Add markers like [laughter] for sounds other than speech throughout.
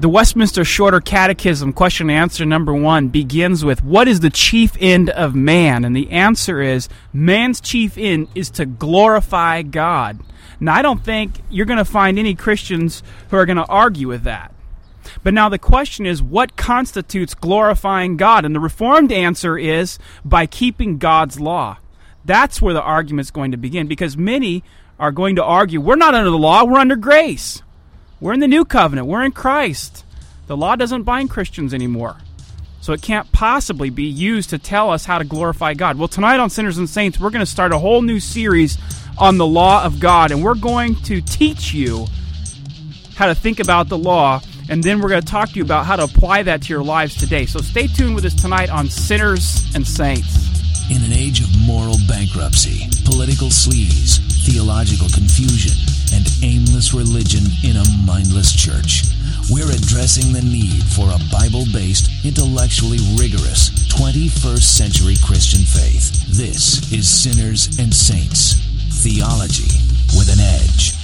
The Westminster Shorter Catechism, question and answer number one, begins with What is the chief end of man? And the answer is man's chief end is to glorify God. Now, I don't think you're going to find any Christians who are going to argue with that. But now the question is what constitutes glorifying God? And the Reformed answer is by keeping God's law. That's where the argument is going to begin because many are going to argue we're not under the law, we're under grace. We're in the new covenant. We're in Christ. The law doesn't bind Christians anymore. So it can't possibly be used to tell us how to glorify God. Well, tonight on Sinners and Saints, we're going to start a whole new series on the law of God, and we're going to teach you how to think about the law, and then we're going to talk to you about how to apply that to your lives today. So stay tuned with us tonight on Sinners and Saints. In an age of moral bankruptcy, political sleaze, theological confusion, aimless religion in a mindless church, we're addressing the need for a Bible based, intellectually rigorous 21st century Christian faith. This is Sinners and Saints Theology with an Edge.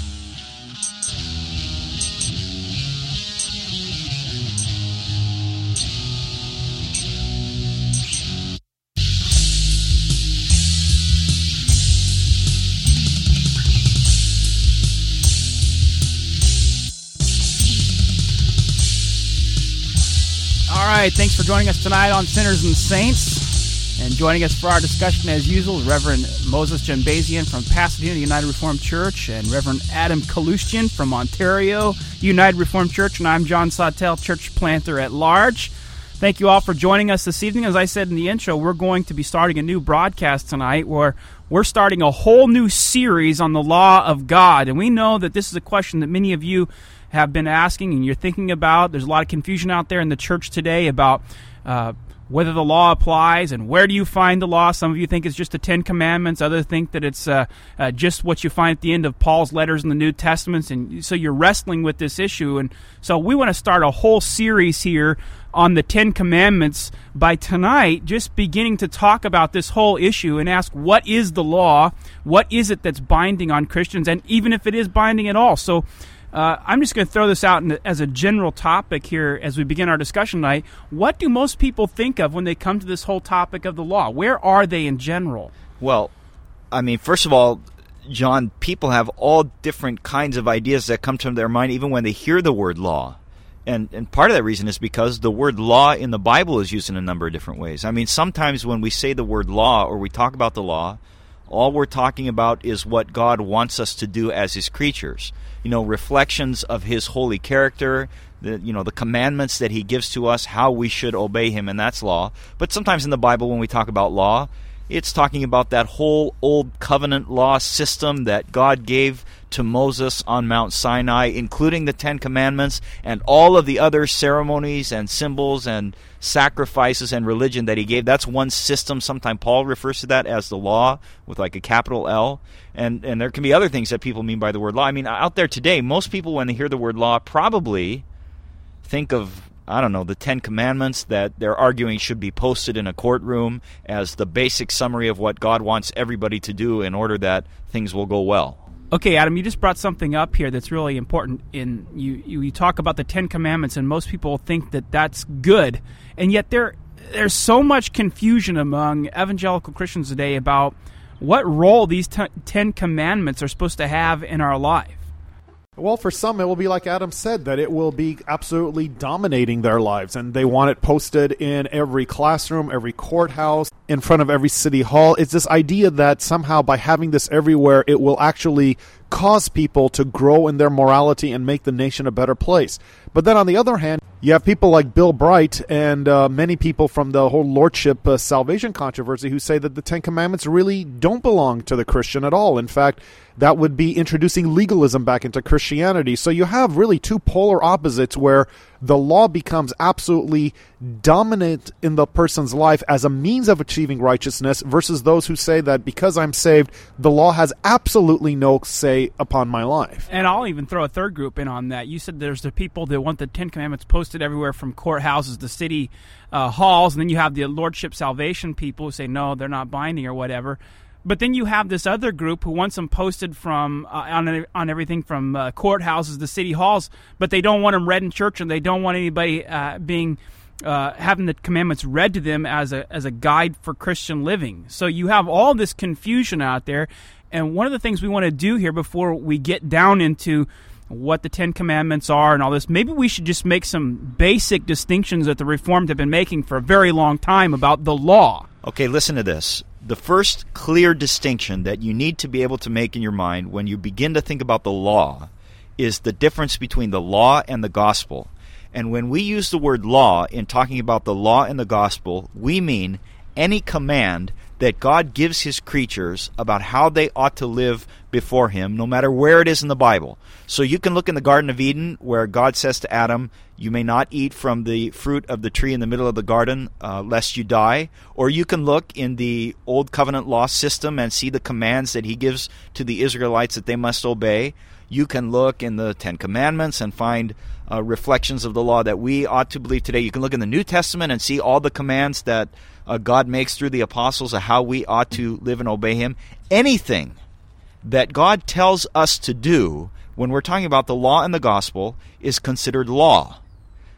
Right, thanks for joining us tonight on Sinners and Saints. And joining us for our discussion, as usual, is Reverend Moses Jambazian from Pasadena United Reformed Church and Reverend Adam Kalustian from Ontario United Reformed Church. And I'm John Sawtell, church planter at large. Thank you all for joining us this evening. As I said in the intro, we're going to be starting a new broadcast tonight where we're starting a whole new series on the law of God. And we know that this is a question that many of you have been asking and you're thinking about. There's a lot of confusion out there in the church today about uh, whether the law applies and where do you find the law. Some of you think it's just the Ten Commandments. Others think that it's uh, uh, just what you find at the end of Paul's letters in the New Testaments. And so you're wrestling with this issue. And so we want to start a whole series here on the Ten Commandments by tonight, just beginning to talk about this whole issue and ask what is the law? What is it that's binding on Christians? And even if it is binding at all. So uh, I'm just going to throw this out as a general topic here as we begin our discussion tonight. What do most people think of when they come to this whole topic of the law? Where are they in general? Well, I mean, first of all, John, people have all different kinds of ideas that come to their mind even when they hear the word law. And, and part of that reason is because the word law in the Bible is used in a number of different ways. I mean, sometimes when we say the word law or we talk about the law, all we're talking about is what God wants us to do as His creatures. You know, reflections of His holy character, the you know the commandments that He gives to us, how we should obey Him, and that's law. But sometimes in the Bible, when we talk about law, it's talking about that whole old covenant law system that God gave to Moses on Mount Sinai, including the Ten Commandments and all of the other ceremonies and symbols and sacrifices and religion that he gave. That's one system. Sometimes Paul refers to that as the law with like a capital L. And and there can be other things that people mean by the word law. I mean, out there today, most people when they hear the word law probably think of I don't know, the Ten Commandments that they're arguing should be posted in a courtroom as the basic summary of what God wants everybody to do in order that things will go well. Okay, Adam, you just brought something up here that's really important. In you, you, you talk about the Ten Commandments, and most people think that that's good, and yet there there's so much confusion among evangelical Christians today about what role these Ten Commandments are supposed to have in our life. Well, for some, it will be like Adam said, that it will be absolutely dominating their lives, and they want it posted in every classroom, every courthouse, in front of every city hall. It's this idea that somehow by having this everywhere, it will actually cause people to grow in their morality and make the nation a better place. But then on the other hand, you have people like Bill Bright and uh, many people from the whole lordship uh, salvation controversy who say that the Ten Commandments really don't belong to the Christian at all. In fact, that would be introducing legalism back into Christianity. So you have really two polar opposites where the law becomes absolutely dominant in the person's life as a means of achieving righteousness versus those who say that because I'm saved, the law has absolutely no say upon my life. And I'll even throw a third group in on that. You said there's the people that want the Ten Commandments posted everywhere from courthouses to city uh, halls, and then you have the Lordship Salvation people who say no, they're not binding or whatever. But then you have this other group who wants them posted from uh, on on everything from uh, courthouses to city halls, but they don't want them read in church, and they don't want anybody uh, being uh, having the commandments read to them as a as a guide for Christian living. So you have all this confusion out there, and one of the things we want to do here before we get down into what the Ten Commandments are and all this, maybe we should just make some basic distinctions that the Reformed have been making for a very long time about the law. Okay, listen to this. The first clear distinction that you need to be able to make in your mind when you begin to think about the law is the difference between the law and the gospel. And when we use the word law in talking about the law and the gospel, we mean any command that God gives his creatures about how they ought to live before him, no matter where it is in the Bible. So you can look in the Garden of Eden where God says to Adam, You may not eat from the fruit of the tree in the middle of the garden, uh, lest you die. Or you can look in the Old Covenant law system and see the commands that he gives to the Israelites that they must obey. You can look in the Ten Commandments and find uh, reflections of the law that we ought to believe today. You can look in the New Testament and see all the commands that uh, God makes through the apostles of how we ought to live and obey Him. Anything that God tells us to do when we're talking about the law and the gospel is considered law.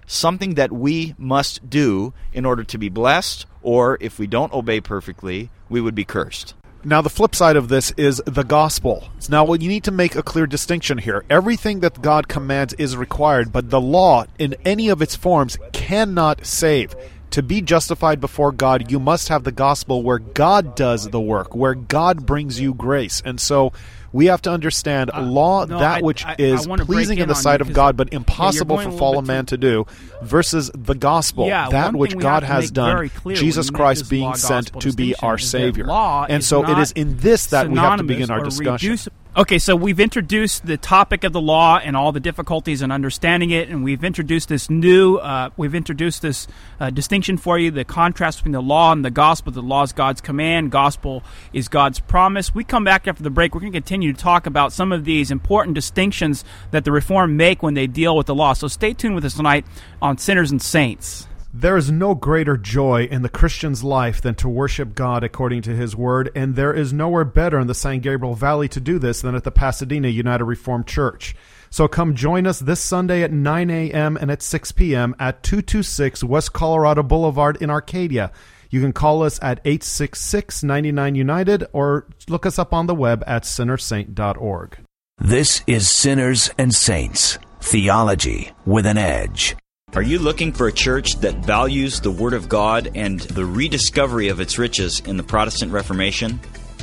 Something that we must do in order to be blessed, or if we don't obey perfectly, we would be cursed. Now, the flip side of this is the gospel. Now, well, you need to make a clear distinction here. Everything that God commands is required, but the law, in any of its forms, cannot save. To be justified before God, you must have the gospel where God does the work, where God brings you grace. And so we have to understand uh, law, no, that which I, I, is I pleasing in, in the sight of God, but impossible for fallen man to do, versus the gospel, yeah, that which God has done, Jesus Christ being sent to be our Savior. And so it is in this that we have to begin our discussion. Okay, so we've introduced the topic of the law and all the difficulties in understanding it, and we've introduced this new, uh, we've introduced this uh, distinction for you the contrast between the law and the gospel. The law is God's command, gospel is God's promise. We come back after the break. We're going to continue to talk about some of these important distinctions that the Reform make when they deal with the law. So stay tuned with us tonight on Sinners and Saints. There is no greater joy in the Christian's life than to worship God according to His Word, and there is nowhere better in the San Gabriel Valley to do this than at the Pasadena United Reformed Church. So come join us this Sunday at 9 a.m. and at 6 p.m. at 226 West Colorado Boulevard in Arcadia. You can call us at 866 99 United or look us up on the web at sinnersaint.org. This is Sinners and Saints Theology with an Edge. Are you looking for a church that values the Word of God and the rediscovery of its riches in the Protestant Reformation?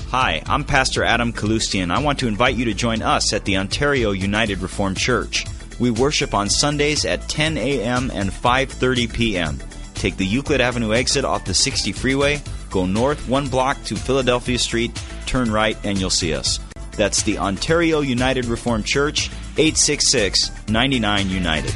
Hi, I'm Pastor Adam Kalustian. I want to invite you to join us at the Ontario United Reformed Church. We worship on Sundays at 10 a.m. and 5:30 p.m. Take the Euclid Avenue exit off the 60 freeway, go north one block to Philadelphia Street, turn right, and you'll see us. That's the Ontario United Reformed Church, 866 99 United.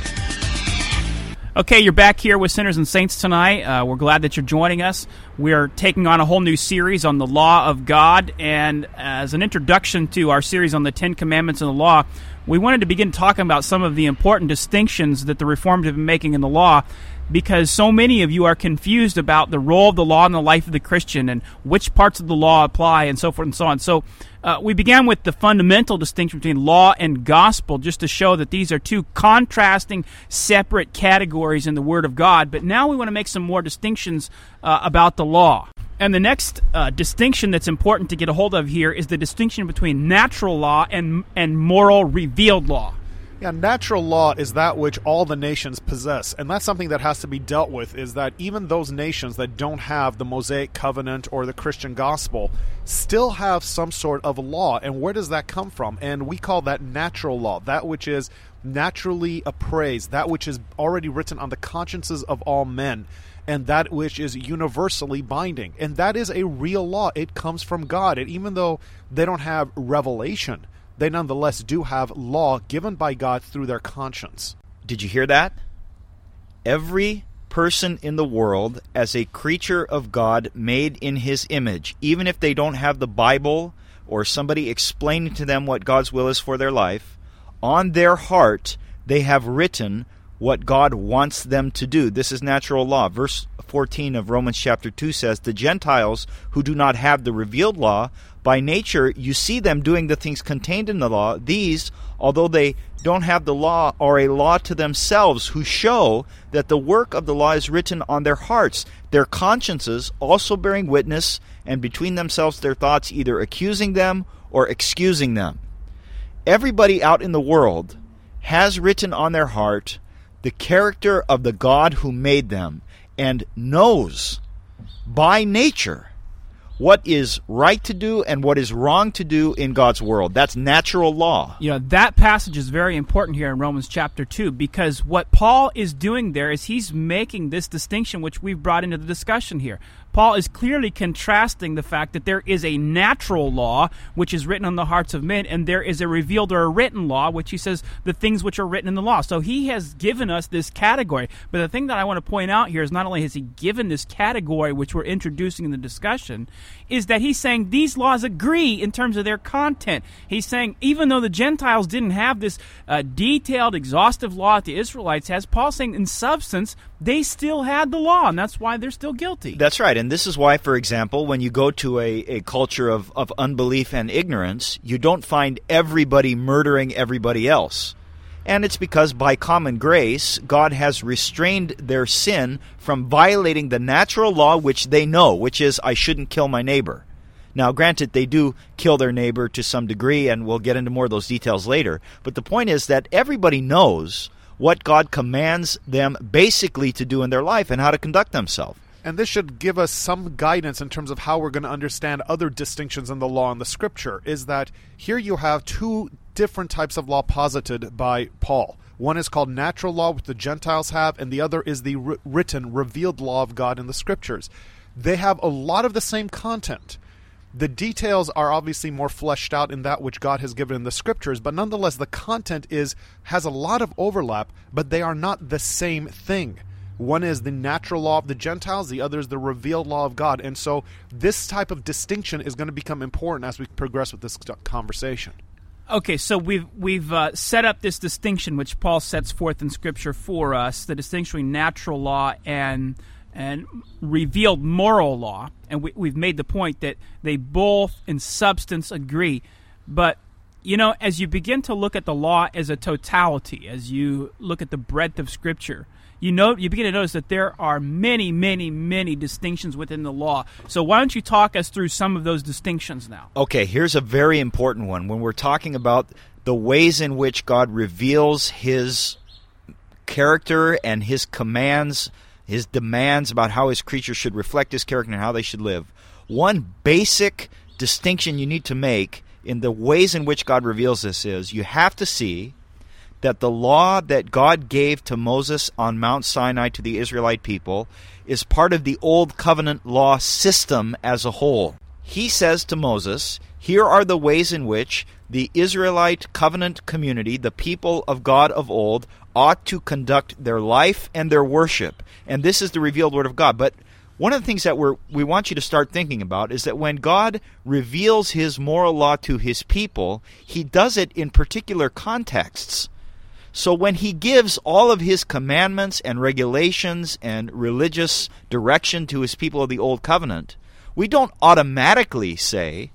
Okay, you're back here with Sinners and Saints tonight. Uh, we're glad that you're joining us. We're taking on a whole new series on the law of God, and as an introduction to our series on the Ten Commandments and the law, we wanted to begin talking about some of the important distinctions that the Reformed have been making in the law because so many of you are confused about the role of the law in the life of the Christian and which parts of the law apply and so forth and so on. So uh, we began with the fundamental distinction between law and gospel just to show that these are two contrasting, separate categories in the Word of God. But now we want to make some more distinctions uh, about the law. And the next uh, distinction that's important to get a hold of here is the distinction between natural law and, and moral revealed law. Yeah, natural law is that which all the nations possess, and that's something that has to be dealt with. Is that even those nations that don't have the Mosaic covenant or the Christian gospel still have some sort of law, and where does that come from? And we call that natural law, that which is naturally appraised, that which is already written on the consciences of all men and that which is universally binding. And that is a real law. It comes from God. And even though they don't have revelation, they nonetheless do have law given by God through their conscience. Did you hear that? Every person in the world, as a creature of God made in his image, even if they don't have the Bible or somebody explaining to them what God's will is for their life, on their heart they have written what God wants them to do. This is natural law. Verse 14 of Romans chapter 2 says, The Gentiles who do not have the revealed law, by nature you see them doing the things contained in the law. These, although they don't have the law, are a law to themselves, who show that the work of the law is written on their hearts, their consciences also bearing witness, and between themselves their thoughts either accusing them or excusing them. Everybody out in the world has written on their heart the character of the God who made them and knows by nature what is right to do and what is wrong to do in God's world. That's natural law. You know, that passage is very important here in Romans chapter 2 because what Paul is doing there is he's making this distinction which we've brought into the discussion here. Paul is clearly contrasting the fact that there is a natural law which is written on the hearts of men, and there is a revealed or a written law, which he says the things which are written in the law. So he has given us this category. But the thing that I want to point out here is not only has he given this category, which we're introducing in the discussion, is that he's saying these laws agree in terms of their content. He's saying even though the Gentiles didn't have this uh, detailed, exhaustive law that the Israelites has, Paul's saying in substance they still had the law, and that's why they're still guilty. That's right. And this is why, for example, when you go to a, a culture of, of unbelief and ignorance, you don't find everybody murdering everybody else. And it's because by common grace, God has restrained their sin from violating the natural law which they know, which is, I shouldn't kill my neighbor. Now, granted, they do kill their neighbor to some degree, and we'll get into more of those details later. But the point is that everybody knows what God commands them basically to do in their life and how to conduct themselves. And this should give us some guidance in terms of how we're going to understand other distinctions in the law and the scripture. Is that here you have two different types of law posited by Paul. One is called natural law, which the Gentiles have, and the other is the written, revealed law of God in the scriptures. They have a lot of the same content the details are obviously more fleshed out in that which God has given in the scriptures, but nonetheless the content is has a lot of overlap, but they are not the same thing. One is the natural law of the Gentiles, the other is the revealed law of God. And so this type of distinction is going to become important as we progress with this conversation. Okay, so we've we've uh, set up this distinction which Paul sets forth in Scripture for us: the distinction between natural law and and revealed moral law. And we, have made the point that they both, in substance, agree. But, you know, as you begin to look at the law as a totality, as you look at the breadth of Scripture, you know you begin to notice that there are many, many, many distinctions within the law. So why don't you talk us through some of those distinctions now? Okay, here's a very important one. When we're talking about the ways in which God reveals his character and his commands his demands about how his creatures should reflect his character and how they should live. One basic distinction you need to make in the ways in which God reveals this is you have to see that the law that God gave to Moses on Mount Sinai to the Israelite people is part of the Old Covenant law system as a whole. He says to Moses, Here are the ways in which the Israelite covenant community, the people of God of old, ought to conduct their life and their worship. And this is the revealed Word of God. But one of the things that we want you to start thinking about is that when God reveals His moral law to His people, He does it in particular contexts. So when He gives all of His commandments and regulations and religious direction to His people of the Old Covenant, we don't automatically say,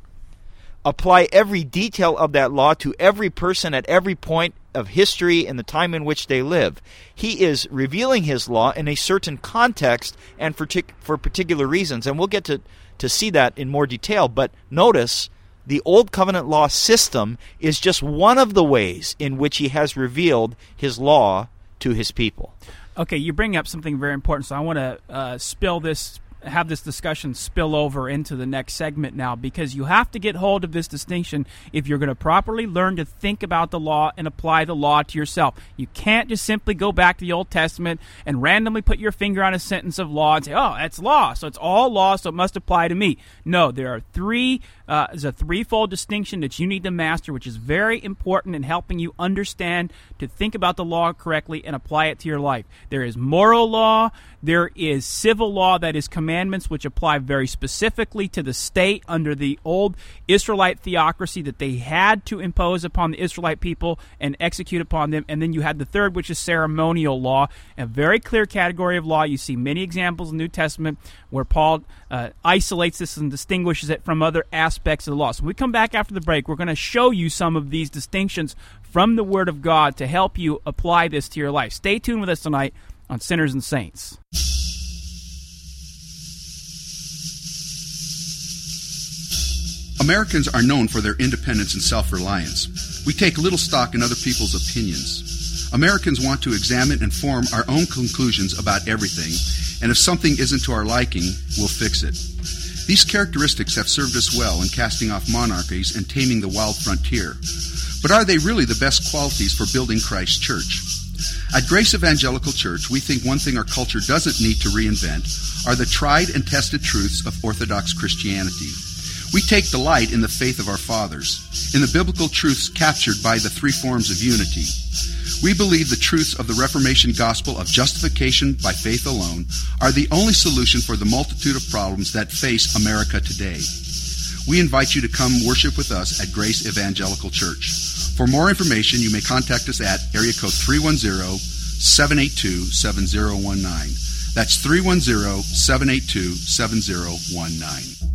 apply every detail of that law to every person at every point of history and the time in which they live. He is revealing his law in a certain context and for, for particular reasons. And we'll get to, to see that in more detail. But notice the Old Covenant law system is just one of the ways in which he has revealed his law to his people. Okay, you bring up something very important, so I want to uh, spill this have this discussion spill over into the next segment now because you have to get hold of this distinction if you're going to properly learn to think about the law and apply the law to yourself. You can't just simply go back to the Old Testament and randomly put your finger on a sentence of law and say, oh, that's law, so it's all law, so it must apply to me. No, there are three uh, is a threefold distinction that you need to master, which is very important in helping you understand to think about the law correctly and apply it to your life. There is moral law, there is civil law that is commandments which apply very specifically to the state under the old Israelite theocracy that they had to impose upon the Israelite people and execute upon them. And then you had the third, which is ceremonial law, a very clear category of law. You see many examples in the New Testament where Paul uh, isolates this and distinguishes it from other aspects of the law. So when we come back after the break, we're going to show you some of these distinctions from the Word of God to help you apply this to your life. Stay tuned with us tonight on Sinners and Saints. Americans are known for their independence and self reliance. We take little stock in other people's opinions. Americans want to examine and form our own conclusions about everything, and if something isn't to our liking, we'll fix it. These characteristics have served us well in casting off monarchies and taming the wild frontier. But are they really the best qualities for building Christ's church? At Grace Evangelical Church, we think one thing our culture doesn't need to reinvent are the tried and tested truths of Orthodox Christianity. We take delight in the faith of our fathers, in the biblical truths captured by the three forms of unity. We believe the truths of the Reformation gospel of justification by faith alone are the only solution for the multitude of problems that face America today. We invite you to come worship with us at Grace Evangelical Church. For more information, you may contact us at area code 310 782 7019. That's 310 782 7019.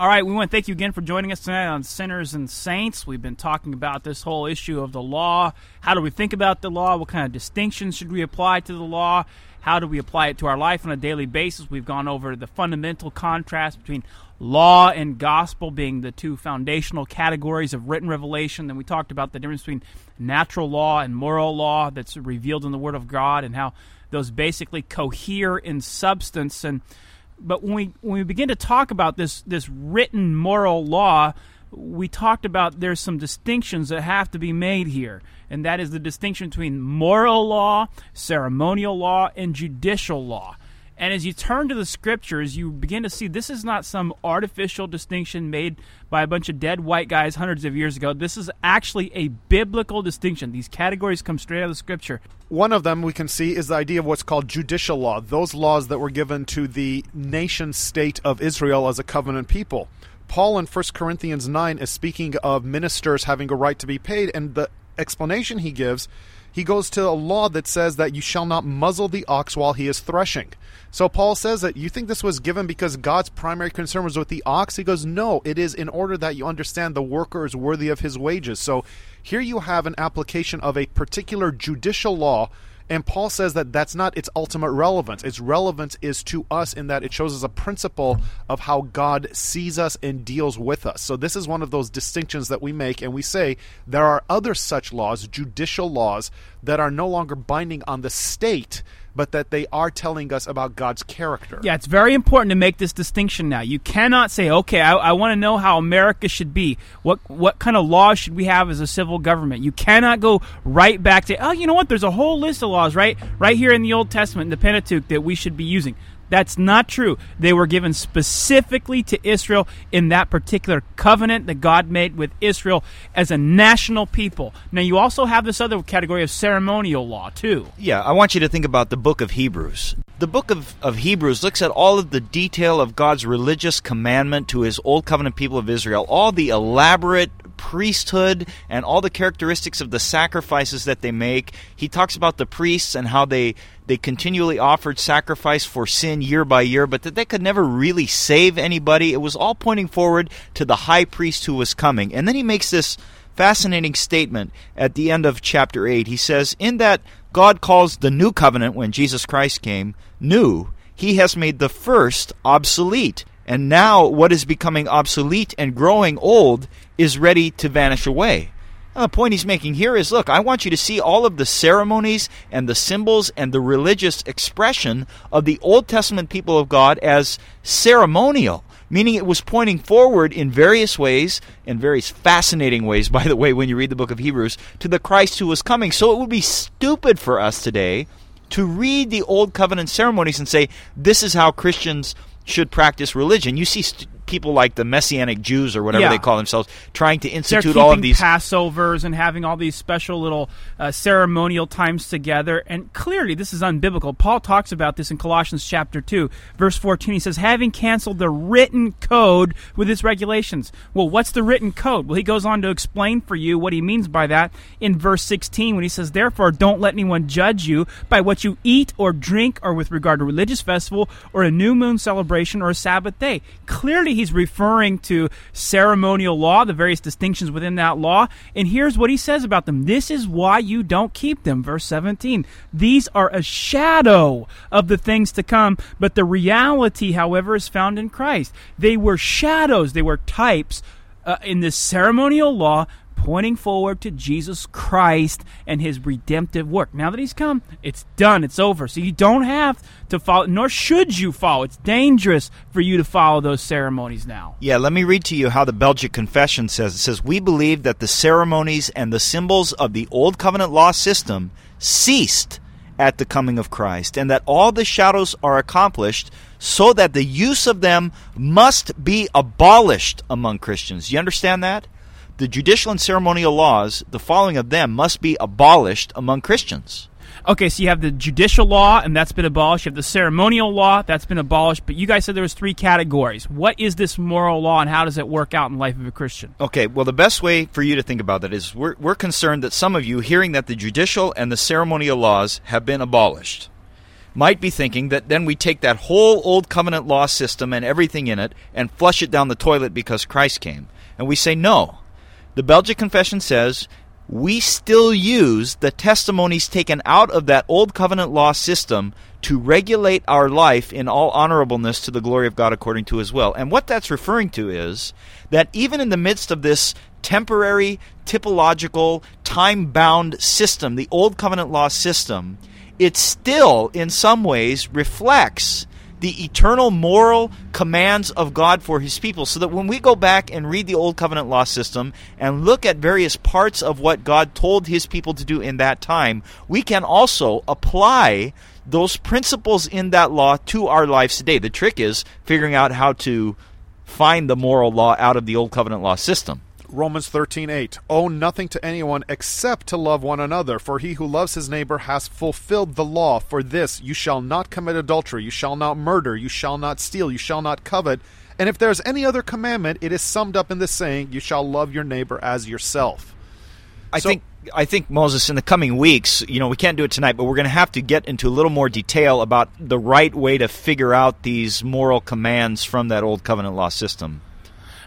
All right, we want to thank you again for joining us tonight on Sinners and Saints. We've been talking about this whole issue of the law. How do we think about the law? What kind of distinctions should we apply to the law? How do we apply it to our life on a daily basis? We've gone over the fundamental contrast between law and gospel being the two foundational categories of written revelation. Then we talked about the difference between natural law and moral law that's revealed in the Word of God and how those basically cohere in substance and but when we when we begin to talk about this this written moral law, we talked about there's some distinctions that have to be made here, and that is the distinction between moral law, ceremonial law, and judicial law. And as you turn to the scriptures, you begin to see this is not some artificial distinction made by a bunch of dead white guys hundreds of years ago. This is actually a biblical distinction. These categories come straight out of the scripture. One of them we can see is the idea of what's called judicial law, those laws that were given to the nation state of Israel as a covenant people. Paul in 1 Corinthians 9 is speaking of ministers having a right to be paid, and the explanation he gives he goes to a law that says that you shall not muzzle the ox while he is threshing. So Paul says that you think this was given because God's primary concern was with the ox? He goes, No, it is in order that you understand the worker is worthy of his wages. So here you have an application of a particular judicial law and Paul says that that's not its ultimate relevance. Its relevance is to us in that it shows us a principle of how God sees us and deals with us. So, this is one of those distinctions that we make, and we say there are other such laws, judicial laws, that are no longer binding on the state but that they are telling us about God's character. Yeah, it's very important to make this distinction now. You cannot say, okay, I, I want to know how America should be. What what kind of laws should we have as a civil government? You cannot go right back to, oh, you know what? There's a whole list of laws right right here in the Old Testament, in the Pentateuch, that we should be using. That's not true. They were given specifically to Israel in that particular covenant that God made with Israel as a national people. Now, you also have this other category of ceremonial law, too. Yeah, I want you to think about the book of Hebrews. The book of, of Hebrews looks at all of the detail of God's religious commandment to his old covenant people of Israel, all the elaborate priesthood and all the characteristics of the sacrifices that they make. He talks about the priests and how they they continually offered sacrifice for sin year by year, but that they could never really save anybody. It was all pointing forward to the high priest who was coming. And then he makes this fascinating statement at the end of chapter 8. He says, In that God calls the new covenant when Jesus Christ came new, he has made the first obsolete. And now what is becoming obsolete and growing old is ready to vanish away. Now, the point he's making here is look, I want you to see all of the ceremonies and the symbols and the religious expression of the Old Testament people of God as ceremonial, meaning it was pointing forward in various ways, in various fascinating ways, [laughs] by the way, when you read the book of Hebrews, to the Christ who was coming. So it would be stupid for us today to read the Old Covenant ceremonies and say, this is how Christians should practice religion. You see st- people like the Messianic Jews or whatever Yeah. they call themselves trying to institute all of these. Passovers and having all these special little uh, ceremonial times together. And clearly, this is unbiblical. Paul talks about this in Colossians chapter 2, verse 14. He says, having canceled the written code with its regulations. Well, what's the written code? Well, he goes on to explain for you what he means by that in verse 16 when he says, Therefore, don't let anyone judge you by what you eat or drink or with regard to religious festival or a new moon celebration or a Sabbath day. Clearly, he's referring to ceremonial law, the various distinctions within that law. And here's what he says about them this is why you don't keep them. Verse 17. These are a shadow of the things to come, but the reality, however, is found in Christ. They were shadows, they were types uh, in this ceremonial law pointing forward to Jesus Christ and his redemptive work. Now that he's come, it's done, it's over. So you don't have to follow, nor should you follow. It's dangerous for you to follow those ceremonies now. Yeah, let me read to you how the Belgic Confession says. It says, We believe that the ceremonies and the symbols of the Old Covenant law system ceased at the coming of Christ, and that all the shadows are accomplished so that the use of them must be abolished among Christians. You understand that? The judicial and ceremonial laws, the following of them, must be abolished among Christians. Okay, so you have the judicial law, and that's been abolished. You have the ceremonial law, that's been abolished. But you guys said there was three categories. What is this moral law, and how does it work out in the life of a Christian? Okay, well, the best way for you to think about that is we're, we're concerned that some of you, hearing that the judicial and the ceremonial laws have been abolished, might be thinking that then we take that whole old covenant law system and everything in it and flush it down the toilet because Christ came. And we say no. The Belgic Confession says we still use the testimonies taken out of that old covenant law system to regulate our life in all honorableness to the glory of God according to his will. And what that's referring to is that even in the midst of this temporary, typological, time bound system, the old covenant law system, it still, in some ways, reflects the eternal moral commands of God for his people. So that when we go back and read the Old Covenant law system and look at various parts of what God told his people to do in that time, we can also apply those principles in that law to our lives today. The trick is figuring out how to find the moral law out of the Old Covenant law system. Romans 13:8 Owe nothing to anyone except to love one another for he who loves his neighbor has fulfilled the law. For this you shall not commit adultery you shall not murder you shall not steal you shall not covet. And if there is any other commandment it is summed up in this saying you shall love your neighbor as yourself. I So- think I think Moses in the coming weeks, you know, we can't do it tonight, but we're going to have to get into a little more detail about the right way to figure out these moral commands from that old covenant law system.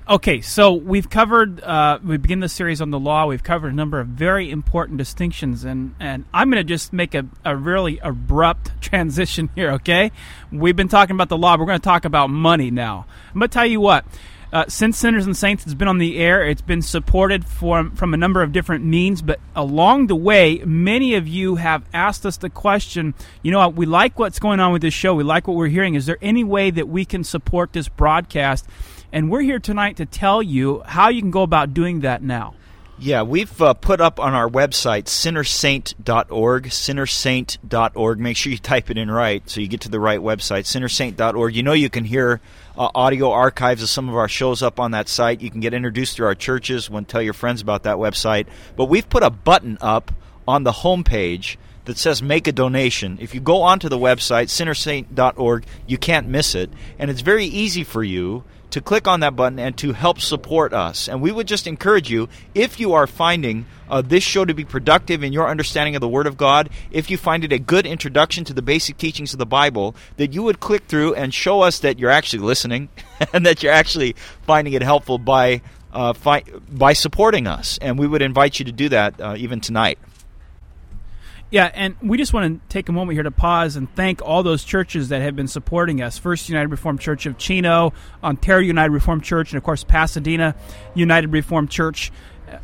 Okay, so we've covered. Uh, we begin the series on the law. We've covered a number of very important distinctions, and and I'm going to just make a, a really abrupt [laughs] transition here. Okay, we've been talking about the law. We're going to talk about money now. I'm going to tell you what. Uh, since Sinners and Saints has been on the air, it's been supported from from a number of different means. But along the way, many of you have asked us the question. You know, we like what's going on with this show. We like what we're hearing. Is there any way that we can support this broadcast? And we're here tonight to tell you how you can go about doing that now. Yeah, we've uh, put up on our website sinnersaint.org, sinnersaint.org. Make sure you type it in right so you get to the right website, sinnersaint.org. You know you can hear uh, audio archives of some of our shows up on that site. You can get introduced to our churches when tell your friends about that website. But we've put a button up on the homepage that says make a donation. If you go onto the website sinnersaint.org, you can't miss it, and it's very easy for you to click on that button and to help support us. And we would just encourage you, if you are finding uh, this show to be productive in your understanding of the Word of God, if you find it a good introduction to the basic teachings of the Bible, that you would click through and show us that you're actually listening [laughs] and that you're actually finding it helpful by uh, fi- by supporting us. And we would invite you to do that uh, even tonight. Yeah, and we just want to take a moment here to pause and thank all those churches that have been supporting us. First United Reformed Church of Chino, Ontario United Reformed Church, and of course Pasadena United Reformed Church, uh,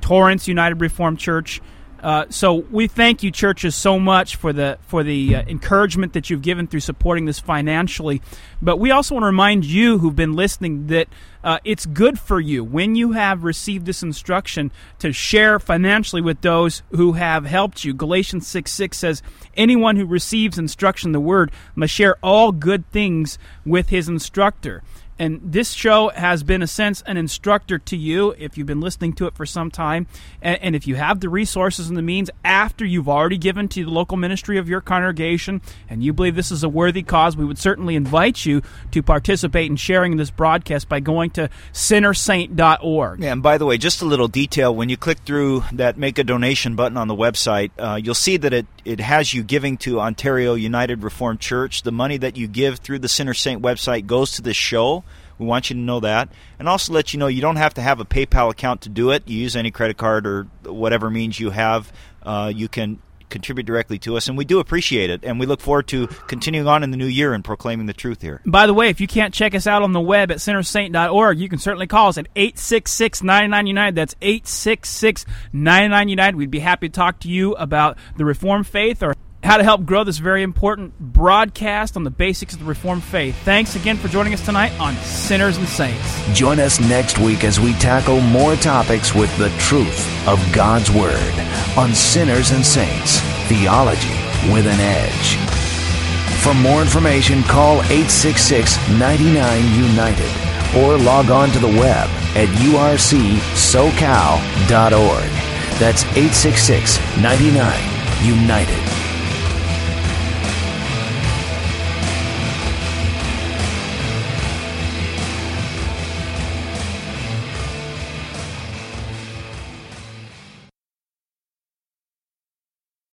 Torrance United Reformed Church. Uh, so we thank you, churches, so much for the for the uh, encouragement that you've given through supporting this financially. But we also want to remind you who've been listening that uh, it's good for you when you have received this instruction to share financially with those who have helped you. Galatians six six says, "Anyone who receives instruction, in the word, must share all good things with his instructor." And this show has been, a sense, an instructor to you if you've been listening to it for some time. And, and, if you have the resources and the means after you've already given to the local ministry of your congregation and you believe this is a worthy cause, we would certainly invite you to participate in sharing this broadcast by going to sinnersaint.org. Yeah, and by the way, just a little detail when you click through that make a donation button on the website, uh, you'll see that it, it has you giving to Ontario United Reformed Church. The money that you give through the Sinner Saint website goes to this show. We want you to know that. And also let you know you don't have to have a PayPal account to do it. You use any credit card or whatever means you have. Uh, you can contribute directly to us, and we do appreciate it. And we look forward to continuing on in the new year and proclaiming the truth here. By the way, if you can't check us out on the web at sinnersaint.org, you can certainly call us at 866 99 United. That's 866 99 United. We'd be happy to talk to you about the Reformed faith or how to help grow this very important broadcast on the basics of the Reformed faith. Thanks again for joining us tonight on Sinners and Saints. Join us next week as we tackle more topics with the truth of God's Word on Sinners and Saints Theology with an Edge. For more information, call 866 99 United or log on to the web at urcsocal.org. That's 866 99 United.